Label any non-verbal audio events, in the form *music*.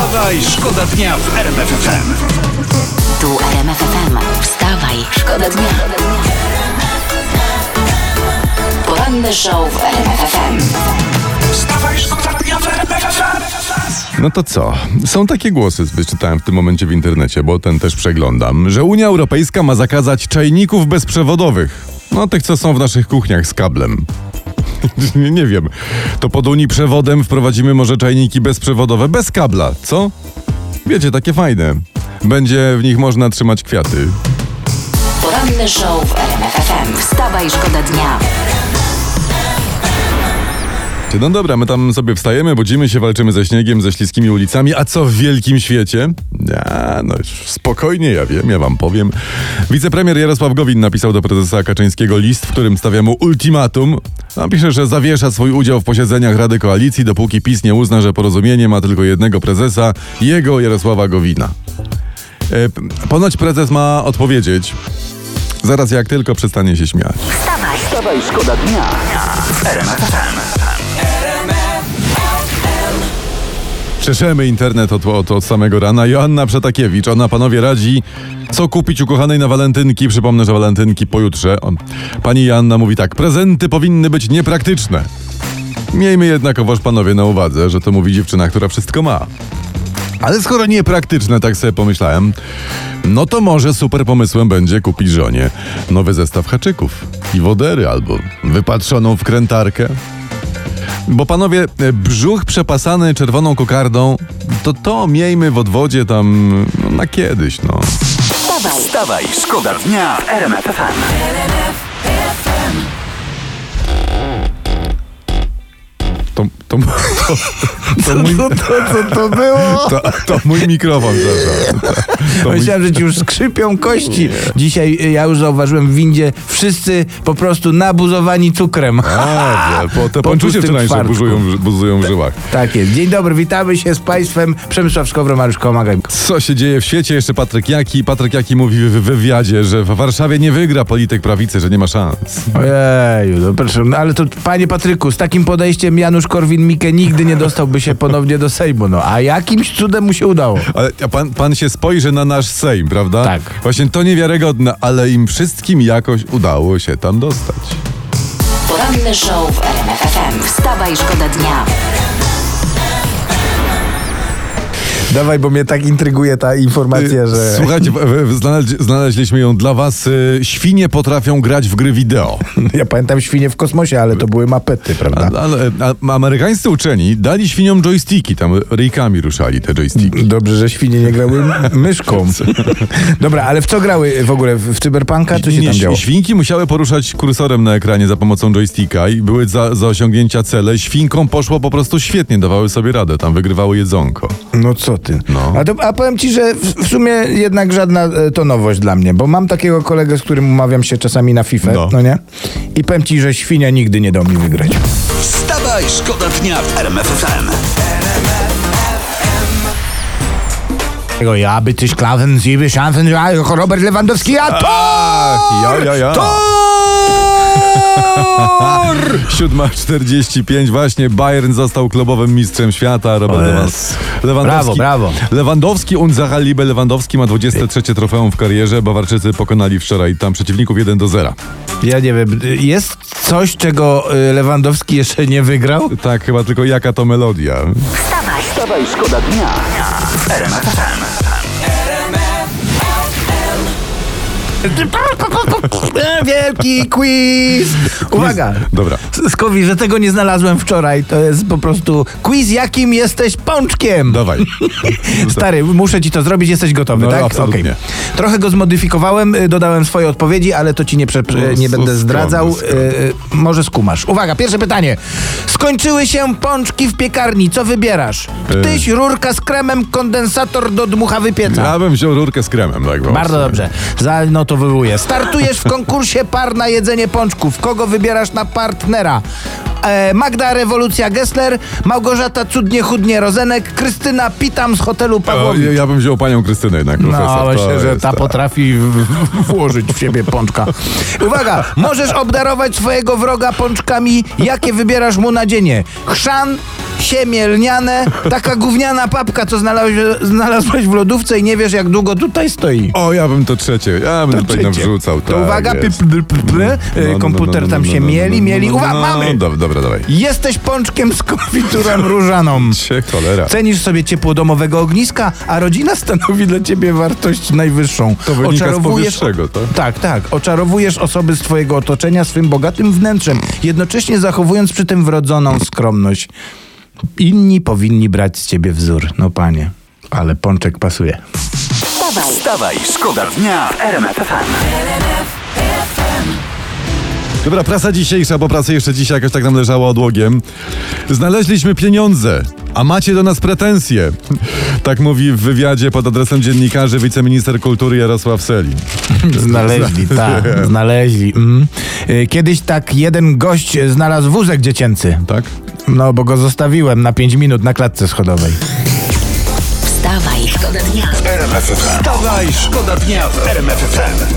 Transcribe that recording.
Wstawaj, szkoda dnia w RMF FM. Tu RMF FM. Wstawaj, szkoda dnia. Poranny show w RMF FM. Wstawaj, szkoda dnia w RMF FM. No to co? Są takie głosy, wyczytałem w tym momencie w internecie, bo ten też przeglądam, że Unia Europejska ma zakazać czajników bezprzewodowych. No tych, co są w naszych kuchniach z kablem. *laughs* nie, nie wiem. To pod Unii przewodem wprowadzimy może czajniki bezprzewodowe bez kabla, co? Wiecie, takie fajne. Będzie w nich można trzymać kwiaty. Poranny show w RMF FM. Wstawaj, szkoda dnia. No dobra, my tam sobie wstajemy, budzimy się, walczymy ze śniegiem, ze śliskimi ulicami, a co w wielkim świecie? Ja, no już spokojnie, ja wiem, ja wam powiem. Wicepremier Jarosław Gowin napisał do prezesa Kaczyńskiego list, w którym stawia mu ultimatum. Napisze, że zawiesza swój udział w posiedzeniach Rady Koalicji, dopóki PiS nie uzna, że porozumienie ma tylko jednego prezesa, jego Jarosława Gowina. E, ponoć prezes ma odpowiedzieć, zaraz jak tylko przestanie się śmiać. Wstawaj, Wstawaj, szkoda dnia w Przeszemy internet od, od, od samego rana. Joanna Przetakiewicz, ona panowie radzi, co kupić ukochanej na walentynki. Przypomnę, że walentynki pojutrze. O, Pani Joanna mówi tak, prezenty powinny być niepraktyczne. Miejmy jednakowoż panowie na uwadze, że to mówi dziewczyna, która wszystko ma. Ale skoro niepraktyczne, tak sobie pomyślałem, no to może super pomysłem będzie kupić żonie nowy zestaw haczyków i wodery albo wypatrzoną wkrętarkę. Bo panowie, e, brzuch przepasany czerwoną kokardą, to to miejmy w odwodzie tam no, na kiedyś, no. wstawaj. Wstawaj, szkoda dnia w RMF FM. To, to, to, to, mój, Co to, co to było? to, to mój mikrofon, przepraszam. To mój, Myślałem, że ci już skrzypią kości. Dzisiaj y, ja już zauważyłem w windzie wszyscy po prostu nabuzowani cukrem. a, po, te Po ponczucie wczorajsze buzują, buzują w żyłach. Tak jest. Dzień dobry, witamy się z Państwem. Przemysław Skowro, Mariusz Komagaj. Co się dzieje w świecie? Jeszcze Patryk Jaki. Patryk Jaki mówi w wywiadzie, że w Warszawie nie wygra polityk prawicy, że nie ma szans. Ojeju, no proszę, no ale to panie Patryku, z takim podejściem Janusz Korwin-Mikke nigdy nie dostałby się ponownie do Sejmu, no a jakimś cudem mu się udało. Ale a pan, pan się spojrzy na nasz Sejm, prawda? Tak. Właśnie to niewiarygodne, ale im wszystkim jakoś udało się tam dostać. Poranny show w RMF FM. Wstawaj, szkoda dnia. Dawaj, bo mnie tak intryguje ta informacja, że... Słuchajcie, znaleźli- znaleźliśmy ją dla was. Y, Świnie potrafią grać w gry wideo. *laughs* Ja pamiętam świnie w kosmosie, ale to były mapety, prawda? A, ale, a, amerykańscy uczeni dali świniom joysticki, tam rejkami ruszali te joysticki. Dobrze, że świnie nie grały *laughs* myszką. Dobra, ale w co grały w ogóle? W, w cyberpunka? Co się Nie, tam działo? Świnki musiały poruszać kursorem na ekranie za pomocą joysticka i były za, za osiągnięcia cele. Świnkom poszło po prostu świetnie, dawały sobie radę, tam wygrywały jedzonko. No co No. A, to, a powiem ci, że w, w sumie jednak żadna e, to nowość dla mnie, bo mam takiego kolegę, z którym umawiam się czasami na FIFA, No. no, nie? I powiem ci, że świnia nigdy nie dał mi wygrać. Wstawaj, szkoda dnia w RMF FM. Tego ja by tyś klawen, ja, jako Robert Lewandowski, a to! Ja, ja, ja. Tor! 7.45 *laughs* właśnie Bayern został klubowym mistrzem świata. Robert. Lewandowski. Brawo, brawo. Lewandowski, Unzacha Libe Lewandowski ma 23 trofeum w karierze. Bawarczycy pokonali wczoraj tam przeciwników 1 do 0. Ja nie wiem, jest coś, czego y, Lewandowski jeszcze nie wygrał? Tak, chyba tylko jaka to melodia. Wstawaj, Wstawaj, szkoda dnia *laughs* Wielki quiz! Uwaga! Dobra. Skowi, że tego nie znalazłem wczoraj. To jest po prostu quiz, jakim jesteś pączkiem. Dawaj. *laughs* Stary, muszę ci to zrobić, jesteś gotowy, No, tak? absolutnie. Okej. Trochę go zmodyfikowałem, y, dodałem swoje odpowiedzi, ale to ci nie, prze, No, nie będę zdradzał. Y, y, może skumasz. Uwaga, pierwsze pytanie. Skończyły się pączki w piekarni, co wybierasz? Ptyś, rurka z kremem, kondensator do dmuchawy pieca. Ja bym wziął rurkę z kremem. Tak, Bardzo dobrze. Startujesz w konkursie par na jedzenie pączków. Kogo wybierasz na partnera? E, Magda Rewolucja Gessler, Małgorzata Cudnie Chudnie Rozenek, Krystyna Pitam z hotelu O, Pawłowicz. ja, ja bym wziął panią Krystynę jednak, profesor. No, myślę, że ta tak. potrafi w- w- włożyć w siebie pączka. Uwaga, możesz obdarować swojego wroga pączkami, jakie wybierasz mu nadzienie. Chrzan, siemię lniane, taka gówniana papka, co znalazłeś, znalazłeś w lodówce i nie wiesz, jak długo tutaj stoi. O, ja bym to trzecie, ja bym tutaj Trzecie. nawrzucał. To tak uwaga, py, py, py, py, komputer tam się mieli, mieli. Uwaga, no, mamy! Dobra, dobra, dawaj. Jesteś pączkiem z konfiturą różaną. *laughs* Cię cholera. Cenisz sobie ciepło domowego ogniska, a rodzina stanowi dla ciebie wartość najwyższą. To wynika z powyższego, tak? Tak, tak. Oczarowujesz osoby z twojego otoczenia swym bogatym wnętrzem, jednocześnie zachowując przy tym wrodzoną skromność. Inni powinni brać z ciebie wzór. No panie, ale pączek pasuje. Wstawaj, Wstawaj, szkoda dnia w RMF. Dobra, prasa dzisiejsza, bo prasa jeszcze dzisiaj jakoś tak nam leżała odłogiem. Znaleźliśmy pieniądze, a macie do nas pretensje. Tak mówi w wywiadzie pod adresem dziennikarzy wiceminister kultury Jarosław Selin. Znaleźli, *laughs* tak, znaleźli. Mm. Kiedyś tak jeden gość znalazł wózek dziecięcy. Tak? No, bo go zostawiłem na 5 minut na klatce schodowej. wstawaj, szkoda dnia. Wstawaj, szkoda dnia w RMF FM.